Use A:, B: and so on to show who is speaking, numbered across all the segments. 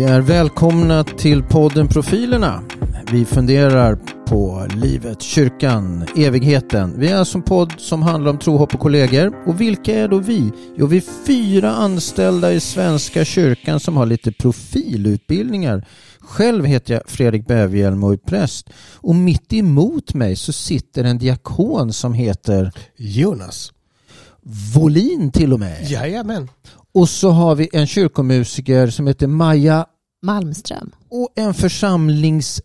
A: Ni är välkomna till podden Profilerna. Vi funderar på livet, kyrkan, evigheten. Vi är en podd som handlar om tro, hopp och kollegor. Och vilka är då vi? Jo, vi är fyra anställda i Svenska kyrkan som har lite profilutbildningar. Själv heter jag Fredrik Bävhjelm och är präst. Och mitt emot mig så sitter en diakon som heter
B: Jonas.
A: Volin till och med.
B: Jajamän.
A: Och så har vi en kyrkomusiker som heter Maja
C: Malmström.
A: och en församlings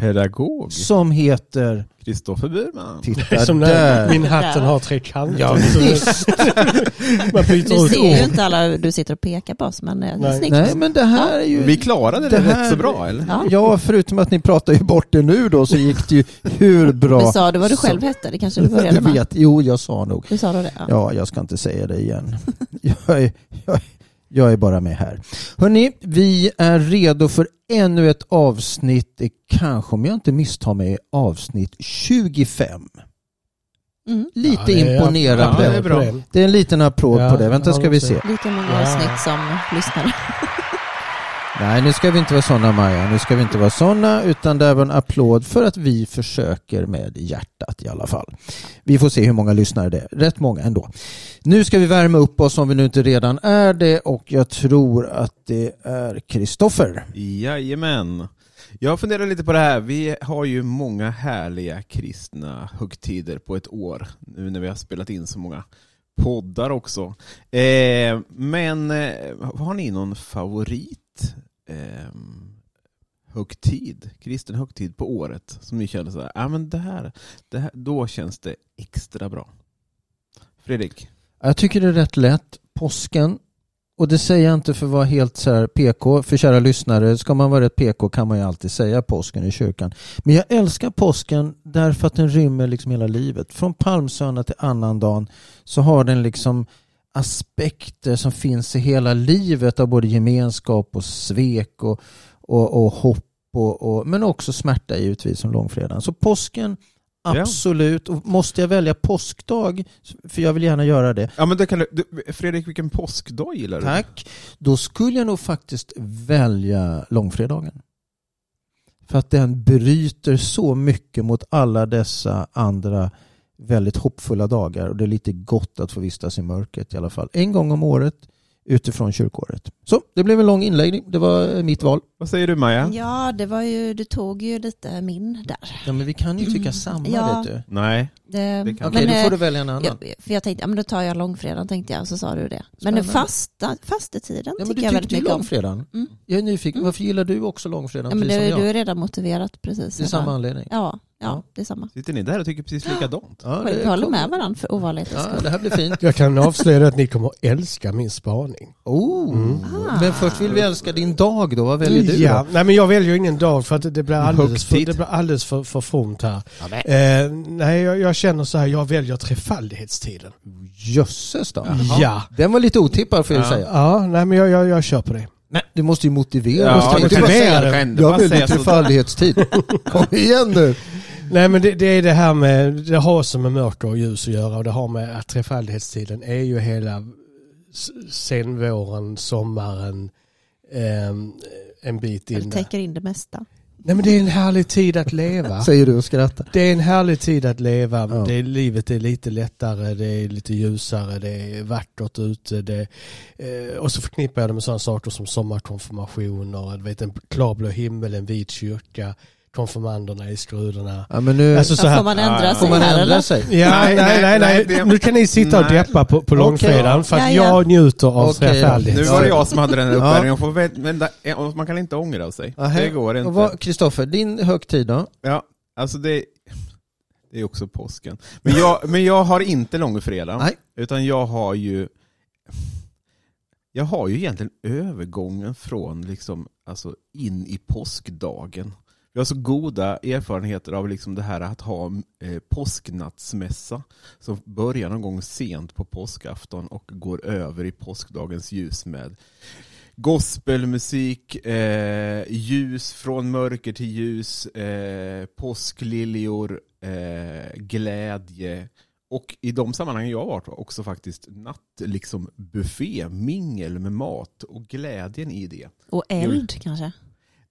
D: Pedagog.
A: som heter...
D: Kristoffer Burman.
A: Titta
B: Som
A: där.
B: min hatten har tre kanter.
A: Ja, visst.
B: Man byter ut
C: ser ju inte alla du sitter och pekar på oss, men eh, det är
B: Nej.
C: snyggt.
A: Nej, men det här är ju...
D: Vi klarade det,
A: Det här-
D: rätt så bra eller?
C: Ja.
A: Ja, förutom att ni pratar ju bort det nu då så gick det ju hur bra.
C: Du sa du vad du själv hette, det kanske du började
A: Jag
C: med.
A: vet, jo jag sa nog.
C: Du sa då det? Ja.
A: Ja, jag ska inte säga det igen. Jag är, jag, jag är bara med här. Hörni, vi är redo för ännu ett avsnitt, kanske om jag inte misstar mig, avsnitt 25.
C: Mm.
A: Lite
B: Ja, det är-
A: imponerande.
B: ja,
D: det är
A: Det är en liten applåd
B: Ja,
A: på det. Vänta ska vi se.
C: Lika många avsnitt som lyssnare.
A: Nej, nu ska vi inte vara sådana Maja. Nu ska vi inte vara sådana utan det är en applåd för att vi försöker med hjärtat i alla fall. Vi får se hur många lyssnare det är. Rätt många ändå. Nu ska vi värma upp oss om vi nu inte redan är det och jag tror att det är Kristoffer.
D: Jajamän. Jag funderar lite på det här. Vi har ju många härliga kristna högtider på ett år. Nu när vi har spelat in så många poddar också. Eh, men eh, har ni någon favorit eh, högtid, kristen högtid på året som ni känner så här, ah, men det här, det här, då känns det extra bra. Fredrik?
A: Jag tycker det är rätt lätt. Påsken. Och det säger jag inte för att vara helt så här PK. För kära lyssnare, ska man vara rätt PK kan man ju alltid säga påsken i kyrkan. Men jag älskar påsken därför att den rymmer liksom hela livet. Från palmsöndag till annandagen så har den liksom aspekter som finns i hela livet av både gemenskap och svek och, och, och hopp och, och, men också smärta givetvis som långfredagen. Så påsken
D: Ja.
A: Absolut. Och måste jag välja påskdag, för jag vill gärna göra det,
D: Ja men det kan du, Fredrik, vilken påskdag gillar du?
A: Tack. Då skulle jag nog faktiskt välja långfredagen. För att den bryter så mycket mot alla dessa andra väldigt hoppfulla dagar och det är lite gott att få vistas i mörkret i alla fall. En gång om året utifrån kyrkåret. Så det blev en lång inläggning. Det var mitt val.
D: Vad säger du Maja?
C: Ja, det var ju, du tog ju lite min där.
A: Ja men vi kan ju tycka samma
C: Ja.
A: vet du.
D: Nej.
C: Det,
D: Det kan-
A: Okej,
C: men,
A: då får
C: eh,
A: du välja en annan.
C: jag, för jag tänkte, ja men då tar jag långfredagen tänkte jag, och så sa du det. Men
A: Spännande.
C: fasta, fastetiden
A: Ja, men
C: tycker
A: du
C: jag
A: tyckte
C: väldigt mycket om.
A: långfredagen.
C: Mm.
A: Jag är nyfiken,
C: Mm.
A: varför gillar du också långfredagen
C: Ja, men
A: precis
C: det,
A: som
C: du
A: jag?
C: är redan motiverat precis.
A: Det är samma anledning.
C: Ja, ja,
A: Ja.
C: det är samma.
D: Sitter ni där och tycker precis likadant?
A: Ja,
C: Vi håller med varandra för ovanlighetens
A: Ja,
C: skull.
A: det här blir fint.
B: Jag kan avslöja att ni kommer att älska min spaning.
A: Oh.
B: Mm.
C: Ah.
A: Men först vill vi älska din dag då. Vad väljer du
B: ja,
A: då?
B: nej men jag väljer ingen dag för att det blir alldeles för, det blir alldeles för, för fromt här.
A: Ja.
B: Eh, nej, jag, jag känner så här, jag väljer trefaldighetstiden.
A: Jösses då.
B: Ja.
A: Den var lite otippad får jag
D: Ja.
A: säga.
B: Ja, nej men jag, jag, jag kör på det.
A: Men du måste ju motivera.
D: Ja,
A: måste
B: du det.
D: själv.
A: Jag vill trefaldighetstid. Kom igen nu.
B: Nej men det, det är det här med, det har också med mörker och ljus att göra och det har med att trefaldighetstiden är ju hela senvåren, sommaren, ehm, en bit
C: Det
B: in där.
C: täcker in det mesta.
B: Nej men det är en härlig tid att leva.
A: Säger du och skrattar.
B: Det är en härlig tid att leva.
A: Ja.
B: Det är, livet är lite lättare, det är lite ljusare, det är vackert ute. Det, eh, och så förknippar jag det med sådana saker som sommarkonfirmationer, vet, en klarblå himmel, en vit kyrka, konfirmanderna i skrudorna.
A: Ja, men nu
B: Alltså så här,
C: får man ändra
D: Ja,
C: sig
A: får man
C: här
A: ändra
C: eller?
A: sig.
B: Ja, nej,
D: Nej,
B: nej,
D: nej, det-
B: Nu kan ni sitta och deppa på, på långfredagen för att
C: Ja, ja.
B: jag njuter av
A: Okej då.
B: trefaldighet.
D: Nu var det jag som hade den
A: Ja.
D: uppvärmningen. Där- Man kan inte ångra sig.
A: Aha.
D: Det går inte.
A: Kristoffer, din högtid då?
D: Ja, alltså det, det är också påsken. Men jag, men jag har inte långfredag.
A: Nej.
D: Utan jag har ju jag har ju egentligen övergången från liksom, alltså in i påskdagen. Jag har så goda erfarenheter av liksom det här att ha eh, påsknattsmässa som börjar någon gång sent på påskafton och går över i påskdagens ljus med gospelmusik, eh, ljus från mörker till ljus, eh, påskliljor, eh, glädje Och i de sammanhangen jag har varit var också faktiskt natt, liksom buffé, mingel med mat och glädjen i det.
C: Och eld kanske?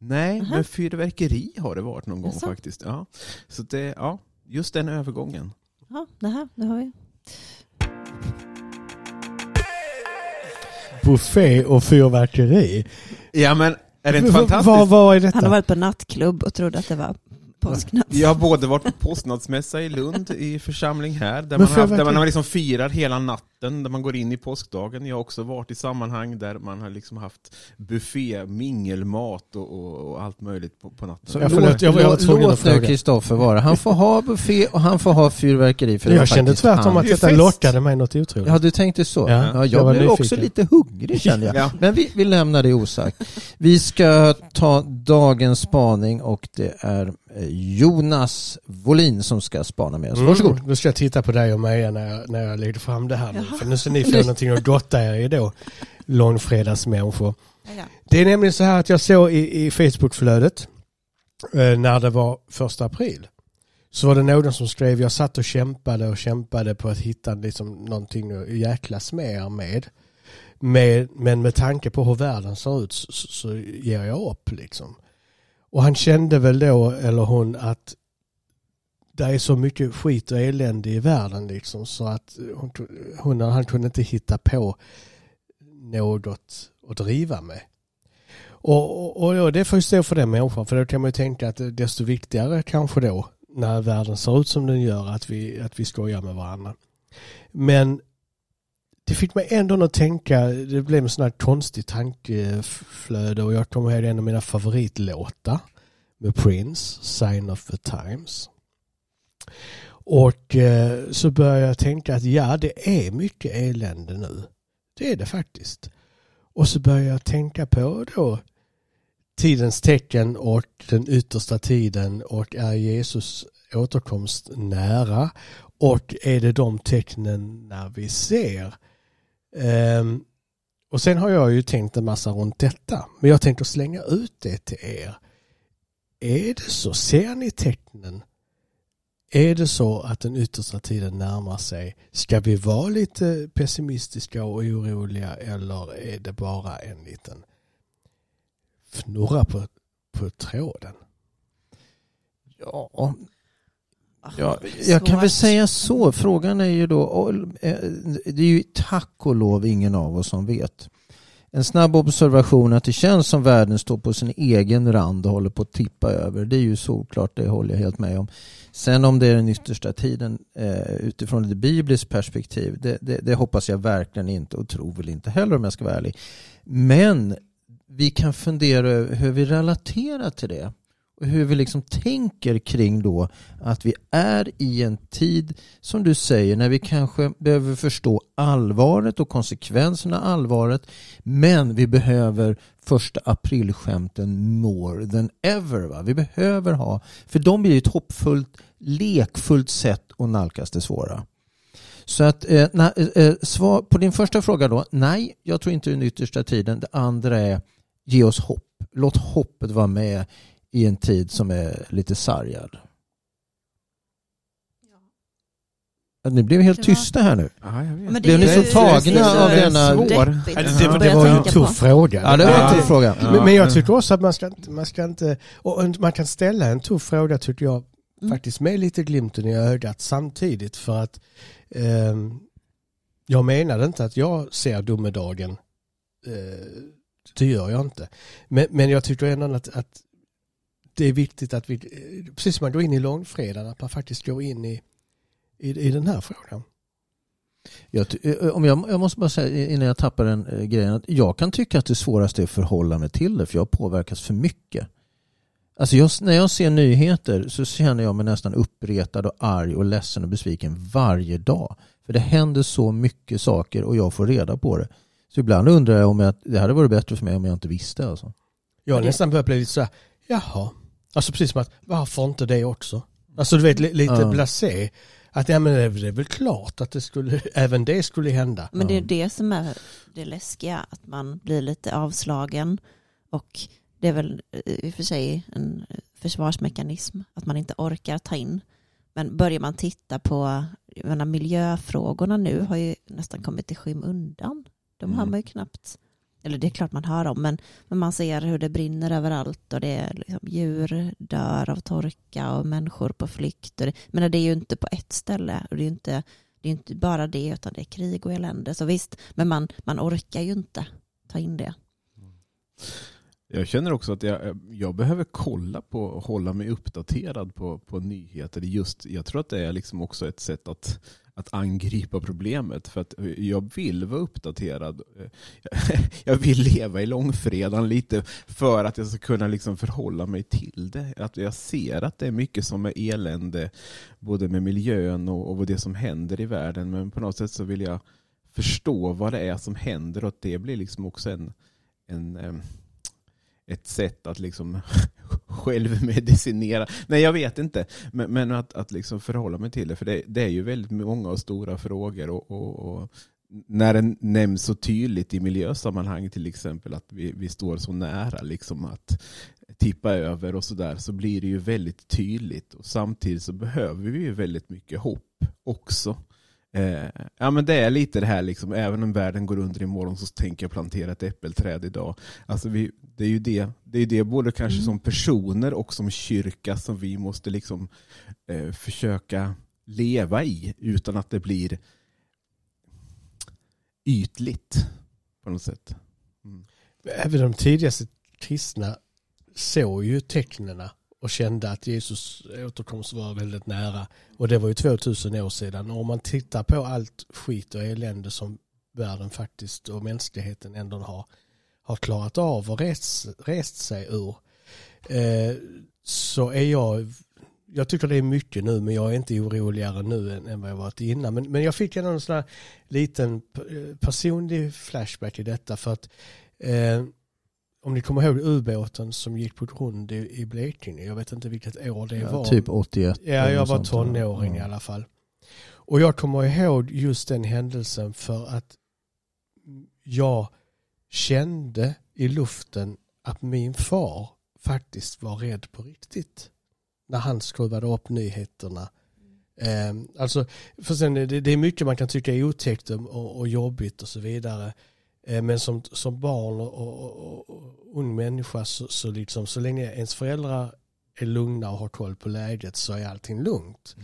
D: Nej,
C: Aha.
D: men fyrverkeri har det varit någon gång
C: Jaså?
D: faktiskt. Ja. Så det, ja, just den övergången.
C: Ja, det här, det har vi.
B: Buffé och fyrverkeri.
D: Ja men är det inte fantastiskt?
B: Vad, vad är detta?
C: Han har varit på nattklubb och trodde att det var påsknatt.
D: Jag har både varit på påsknadsmässa i Lund i församling här, där
B: Men
D: man, har, där man liksom firar hela natten, där man går in i påskdagen. Jag har också varit i sammanhang där man har liksom haft buffé, mingelmat och, och, och allt möjligt på, på natten.
A: Så
B: Ja,
A: låt,
B: förlåt, jag jag var
A: låt, nu. Kristoffer vara. Han får ha buffé och han får ha fyrverkeri. För
B: jag kände tvärtom
A: han.
B: att
D: Det är
B: detta lockade mig något otroligt.
A: Ja, du tänkte så?
B: Ja,
A: Ja,
B: jag
A: jag,
B: var
A: blev också lite hungrig kände jag.
D: Ja.
A: Men vi, vi lämnar det osagt. Vi ska ta dagens spaning och det är eh, Jonas Volin som ska spana med oss. Varsågod.
B: Mm, då ska jag titta på dig och Maja när jag, när jag lägger fram det här nu. För nu ska ni få någonting att gotta er i då. Långfredagsmänniskor.
C: Ja.
B: Det är nämligen så här att jag såg i, i Facebookflödet eh, när det var första april. Så var det någon som skrev, jag satt och kämpade och kämpade på att hitta liksom någonting att jäklas med er med. med. Men med tanke på hur världen ser ut så, så, så ger jag upp liksom. Och han kände väl då, eller hon, att det är så mycket skit och elände i världen liksom så att hon, hon han kunde inte hitta på något att driva med. Och, och, och det får ju stå för den människan för då kan man ju tänka att desto viktigare kanske då när världen ser ut som den gör att vi, att vi skojar med varandra. Men det fick mig ändå att tänka, det blev en sån här konstig tankeflöde och jag kommer ihåg en av mina favoritlåtar med Prince, Sign of the Times. Och eh, så började jag tänka att ja, det är mycket elände nu. Det är det faktiskt. Och så började jag tänka på då tidens tecken och den yttersta tiden och är Jesus återkomst nära och är det de tecknen när vi ser. Um, och sen har jag ju tänkt en massa runt detta men jag tänker slänga ut det till er. Är det så? Ser ni tecknen? Är det så att den yttersta tiden närmar sig? Ska vi vara lite pessimistiska och oroliga eller är det bara en liten fnurra på, på tråden?
A: Ja,
C: Ah,
A: Ja, jag kan väl säga så. Frågan är ju då, eh, det är ju tack och lov ingen av oss som vet. En snabb observation att det känns som världen står på sin egen rand och håller på att tippa över. Det är ju såklart, det håller jag helt med om. Sen om det är den yttersta tiden eh, utifrån ett bibliskt perspektiv, det, det, det hoppas jag verkligen inte och tror väl inte heller om jag ska vara ärlig. Men vi kan fundera över hur vi relaterar till det. Och hur vi liksom tänker kring då att vi är i en tid, som du säger, när vi kanske behöver förstå allvaret och konsekvenserna av allvaret. Men vi behöver första aprilskämten more than ever. Va? Vi behöver ha, för de blir ett hoppfullt, lekfullt sätt att nalkas det svåra. Så att eh, na, eh, eh svar på din första fråga då, nej, jag tror inte den yttersta tiden. Det andra är, ge oss hopp. Låt hoppet vara med i en tid som är lite sargad. Ja. Ni blev helt tysta här nu.
D: Ja, jag vet.
C: Men
A: Blev
C: är
A: ni så tagna av denna-
B: Det, var ju en tuff fråga.
A: Ja, det var en tuff fråga.
D: Ja.
B: Men, jag tycker också att man ska, inte- man ska inte, och man kan ställa en tuff fråga tycker jag
C: Mm.
B: faktiskt med lite glimten i ögat samtidigt för att ehm, jag menade inte att jag ser domedagen. Eh, det gör jag inte. Men, men jag tycker ändå att, att det är viktigt att vi, eh, precis som man går in i långfredagen, att man faktiskt går in i, i, i den här frågan.
A: Jag, ty- eh, om jag, jag måste bara säga innan jag tappar den eh, grejen att jag kan tycka att det svåraste är att förhålla mig till det för jag påverkas för mycket. Alltså jag, när jag ser nyheter så känner jag mig nästan uppretad och arg och ledsen och besviken varje dag. För det händer så mycket saker och jag får reda på det. Så ibland undrar jag om jag, det hade varit bättre för mig om jag inte visste. Alltså.
B: Jag har nästan börjat bli lite så här, jaha. Alltså precis som att, varför inte det också? Alltså du vet, li- lite
A: Ja.
B: blasé. Att ja men det är väl klart att det skulle, även det skulle hända.
C: Men det är det som är det läskiga, att man blir lite avslagen. Och det är väl eh, i och för sig en försvarsmekanism, att man inte orkar ta in. Men börjar man titta på jag menar, miljöfrågorna nu har ju nästan kommit i skymundan. De
D: Mm.
C: hör man ju knappt, eller det är klart man hör om, men, men man ser hur det brinner överallt och det är liksom, djur dör av torka och människor på flykt. Och det, men det är ju inte på ett ställe och det är ju inte, det är inte bara det utan det är krig och elände. Så visst, men man, man orkar ju inte ta in det.
D: Jag känner också att jag, jag behöver kolla på och hålla mig uppdaterad på, på nyheter. Just, jag tror att det är liksom också ett sätt att, att angripa problemet. För att eh, jag vill vara uppdaterad. Eh, jag vill leva i långfredagen lite för att jag ska kunna liksom förhålla mig till det. Att jag ser att det är mycket som är elände både med miljön och, och det som händer i världen. Men på något sätt så vill jag förstå vad det är som händer och att det blir liksom också en, en eh, ett sätt att liksom självmedicinera. Nej, jag vet inte. Men, men att, att liksom förhålla mig till det. För det, det är ju väldigt många och stora frågor. Och, och, och när det nämns så tydligt i miljösammanhang till exempel att vi, vi står så nära liksom att tippa över och sådär så blir det ju väldigt tydligt. Och samtidigt så behöver vi ju väldigt mycket hopp också. Eh, ja men det är lite det här liksom, även om världen går under imorgon så tänker jag plantera ett äppelträd idag. Alltså vi, det är ju det, det är det både kanske
C: Mm.
D: som personer och som kyrka som vi måste liksom eh, försöka leva i utan att det blir ytligt på något sätt. Mm.
B: Även de tidigaste kristna såg ju tecknena och kände att Jesus återkomst var väldigt nära. Och det var ju 2000 år sedan. Och om man tittar på allt skit och elände som världen faktiskt och mänskligheten ändå har, har klarat av och rest, rest sig ur. Eh, så är jag, jag tycker det är mycket nu men jag är inte oroligare nu än, än vad jag varit innan. Men, men jag fick en sån här liten eh, personlig flashback i detta för att eh, om ni kommer ihåg ubåten som gick på grund i, i Blekinge, jag vet inte vilket år det
A: Ja,
B: var.
A: typ 81.
B: Ja, jag var tonåring i
A: Ja.
B: alla fall. Och jag kommer ihåg just den händelsen för att jag kände i luften att min far faktiskt var rädd på riktigt. När han skruvade upp nyheterna. Eh, alltså, för sen, det är mycket man kan tycka är otäckt och, och jobbigt och så vidare. Eh, men som, som barn och, och, och, och ung människa så, så, liksom, så länge ens föräldrar är lugna och har koll på läget så är allting lugnt.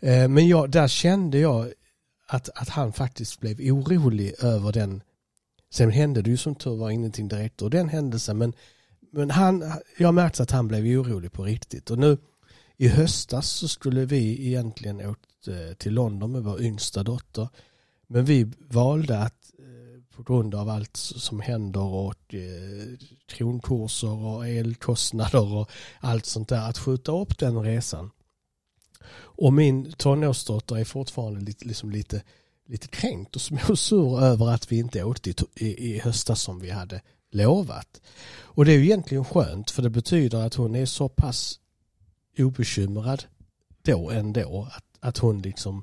B: Eh, Men jag, där kände jag att, att han faktiskt blev orolig över den. Sen hände det ju som tur var ingenting direkt ur den händelsen. Men, men han, jag märkte att han blev orolig på riktigt. Och nu i höstas så skulle vi egentligen åkt eh, till London med vår yngsta dotter. Men vi valde att på grund av allt som händer och eh, kronkurser och elkostnader och allt sånt där att skjuta upp den resan. Och min tonårsdotter är fortfarande lite, liksom lite, lite kränkt och småsur över att vi inte åkte i, i, i höstas som vi hade lovat. Och det är ju egentligen skönt för det betyder att hon är så pass obekymrad då ändå att, att hon liksom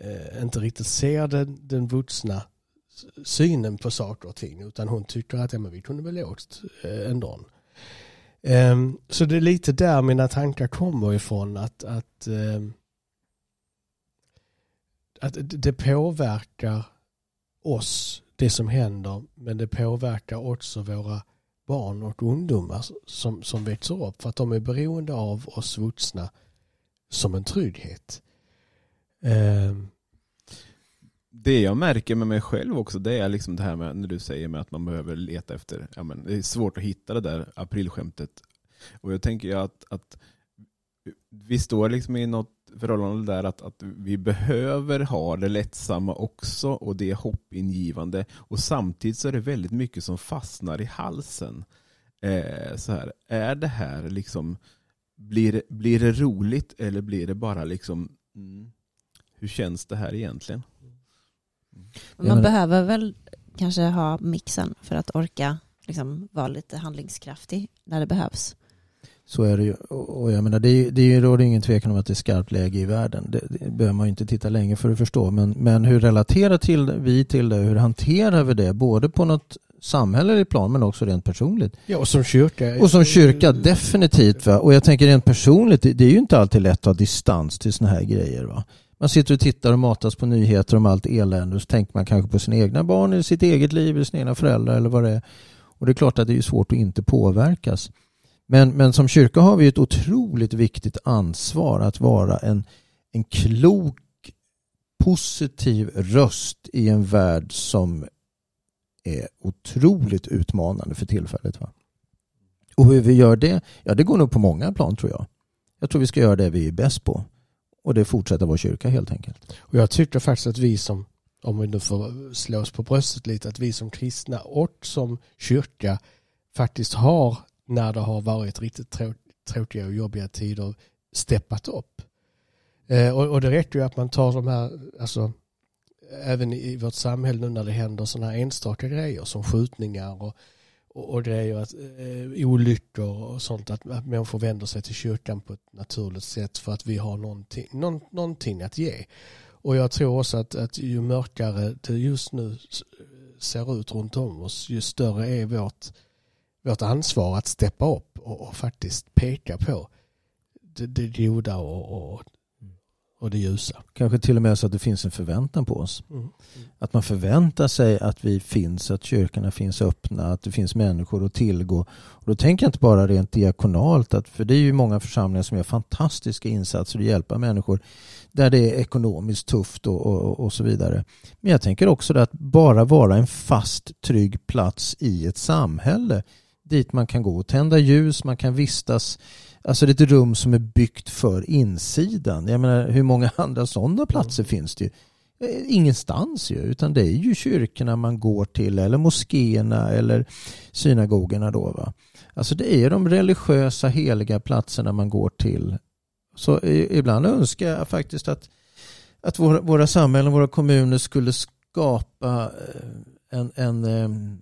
B: eh, inte riktigt ser den, den vuxna synen på saker och ting utan hon tycker att ja, men vi kunde väl åkt eh, ändå. Um, ehm, så det är lite där mina tankar kommer ifrån att, att, um, att det påverkar oss det som händer men det påverkar också våra barn och ungdomar som, som växer upp för att de är beroende av oss vuxna som en trygghet. Ehm,
D: det jag märker med mig själv också det är liksom det här med när du säger med att man behöver leta efter, ja men det är svårt att hitta det där aprilskämtet. Och jag tänker ju att, att vi står liksom i något förhållande där att, att vi behöver ha det lättsamma också och det är hoppingivande. Och samtidigt så är det väldigt mycket som fastnar i halsen. Eh, så här, är det här liksom, blir, det- blir det roligt eller blir det bara liksom, mm, hur känns det här egentligen?
C: Man
A: Ja, men-
C: behöver väl kanske ha mixen för att orka liksom, vara lite handlingskraftig när det behövs.
A: Så är det ju. Och jag menar, det, är, det råder ingen tvekan om att det är skarpt läge i världen. Det, det behöver man ju inte titta länge för att förstå. Men, men hur relaterar till, vi till det? Hur hanterar vi det? Både på något samhälleligt plan men också rent personligt.
B: ja, och som kyrka.
A: Och som kyrka definitivt. Va? Och jag tänker rent personligt, det, det är ju inte alltid lätt att ha distans till såna här grejer. Va? Man sitter och tittar och matas på nyheter om allt elände och så tänker man kanske på sina egna barn, eller sitt eget liv, eller sina egna föräldrar eller vad det är. Och det är klart att det är svårt att inte påverkas. Men, men som kyrka har vi ett otroligt viktigt ansvar att vara en, en klok, positiv röst i en värld som är otroligt utmanande för tillfället. Va? Och hur vi gör det? Ja, det går nog på många plan tror jag. Jag tror vi ska göra det vi är bäst på. Och det fortsätter vara kyrka helt enkelt.
B: Och jag tycker faktiskt att vi som, om vi nu får slå oss på bröstet lite, att vi som kristna och som kyrka faktiskt har, när det har varit riktigt tråkiga och jobbiga tider, steppat upp. Eh, och, och det räcker ju att man tar de här, alltså även i vårt samhälle nu när det händer sådana här enstaka grejer som skjutningar och, och, och grejer, att, eh, olyckor och sånt, att, att människor vänder sig till kyrkan på ett naturligt sätt för att vi har någonting, någon, någonting att ge. Och jag tror också att, att ju mörkare det just nu ser ut runt om oss, ju större är vårt, vårt ansvar att steppa upp och, och faktiskt peka på det, det goda och, och och det ljusa.
A: Kanske till och med så att det finns en förväntan på oss. Mm. Att man förväntar sig att vi finns, att kyrkorna finns öppna, att det finns människor att tillgå. Och då tänker jag inte bara rent diakonalt, att, för det är ju många församlingar som gör fantastiska insatser och hjälper människor där det är ekonomiskt tufft och, och, och så vidare. Men jag tänker också att bara vara en fast, trygg plats i ett samhälle dit man kan gå och tända ljus, man kan vistas Alltså det är ett rum som är byggt för insidan. Jag menar hur många andra sådana platser mm. finns det ju? Eh, ingenstans ju, utan det är ju kyrkorna man går till eller moskéerna eller synagogorna då. Va? Alltså det är de religiösa heliga platserna man går till. Så ibland önskar jag faktiskt att, att våra, våra samhällen, våra kommuner skulle skapa eh, en, en,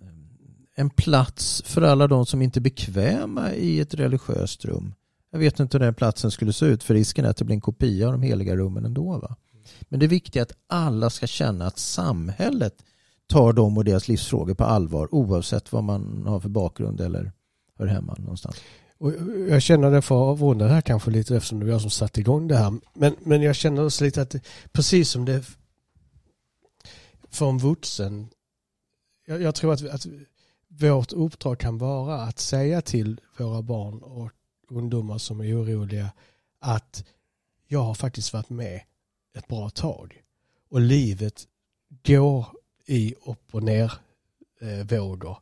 A: en plats för alla de som inte är bekväma i ett religiöst rum. Jag vet inte hur den platsen skulle se ut för risken är att det blir en kopia av de heliga rummen ändå. Va? Men det är viktigt att alla ska känna att samhället tar dem och deras livsfrågor på allvar oavsett vad man har för bakgrund eller hör hemma någonstans.
B: Och jag känner det för här kanske lite eftersom det var jag som satte igång det här. Men, men jag känner också lite att det, precis som det för en vuxen jag, jag tror att, att vårt uppdrag kan vara att säga till våra barn och ungdomar som är oroliga att jag har faktiskt varit med ett bra tag. Och livet går i upp och ner eh, vågor.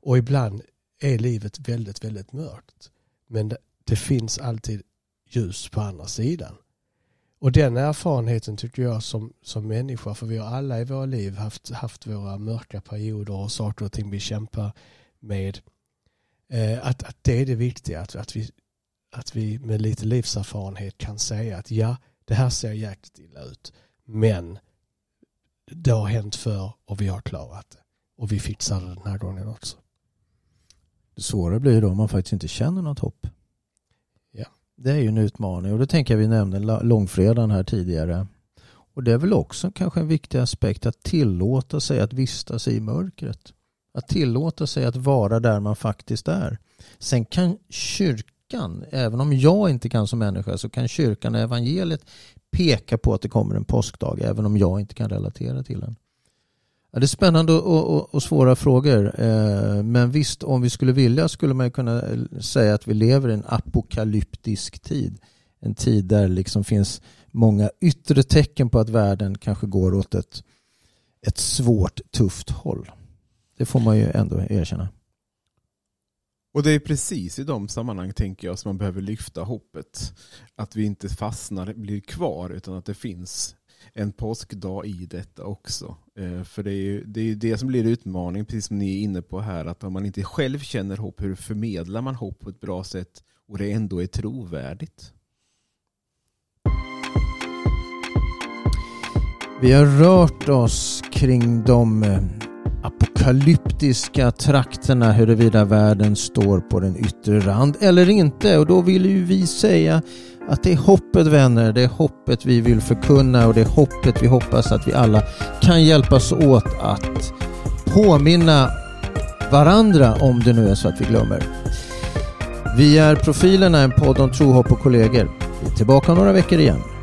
B: Och ibland är livet väldigt, väldigt mörkt. Men det, det finns alltid ljus på andra sidan. Och den erfarenheten tycker jag som, som människa, för vi har alla i våra liv haft, haft våra mörka perioder och saker och ting vi kämpar med. Eh, att, att det är det viktiga, att, att vi att vi med lite livserfarenhet kan säga att ja, det här ser jäkligt illa ut. Men det har hänt för och vi har klarat det. Och vi fixar det den här gången också.
A: Det svåra blir då om man faktiskt inte känner något hopp.
B: Ja.
A: Det är ju en utmaning och det tänker jag vi nämnde långfredagen här tidigare. Och det är väl också kanske en viktig aspekt att tillåta sig att vistas i mörkret. Att tillåta sig att vara där man faktiskt är. Sen kan kyrkan kyrkan, även om jag inte kan som människa, så kan kyrkan och evangeliet peka på att det kommer en påskdag, även om jag inte kan relatera till den. Ja, det är spännande och, och, och, svåra frågor. Eh, men visst, om vi skulle vilja skulle man kunna eh, säga att vi lever i en apokalyptisk tid. En tid där det liksom finns många yttre tecken på att världen kanske går åt ett, ett svårt, tufft håll. Det får man ju ändå erkänna.
D: Och det är precis i de sammanhang tänker jag som man behöver lyfta hoppet. Att vi inte fastnar, blir kvar, utan att det finns en påskdag i detta också. Eh, för det är ju det, är det som blir utmaningen, precis som ni är inne på här, att om man inte själv känner hopp, hur förmedlar man hopp på ett bra sätt och det ändå är trovärdigt?
A: Vi har rört oss kring de eh, apokalyptiska trakterna huruvida världen står på den yttre rand eller inte. Och då vill ju vi säga att det är hoppet vänner, det är hoppet vi vill förkunna och det är hoppet vi hoppas att vi alla kan hjälpas åt att påminna varandra om det nu är så att vi glömmer. Vi är Profilerna, en podd om tro, hopp och kollegor. Vi är tillbaka om några veckor igen.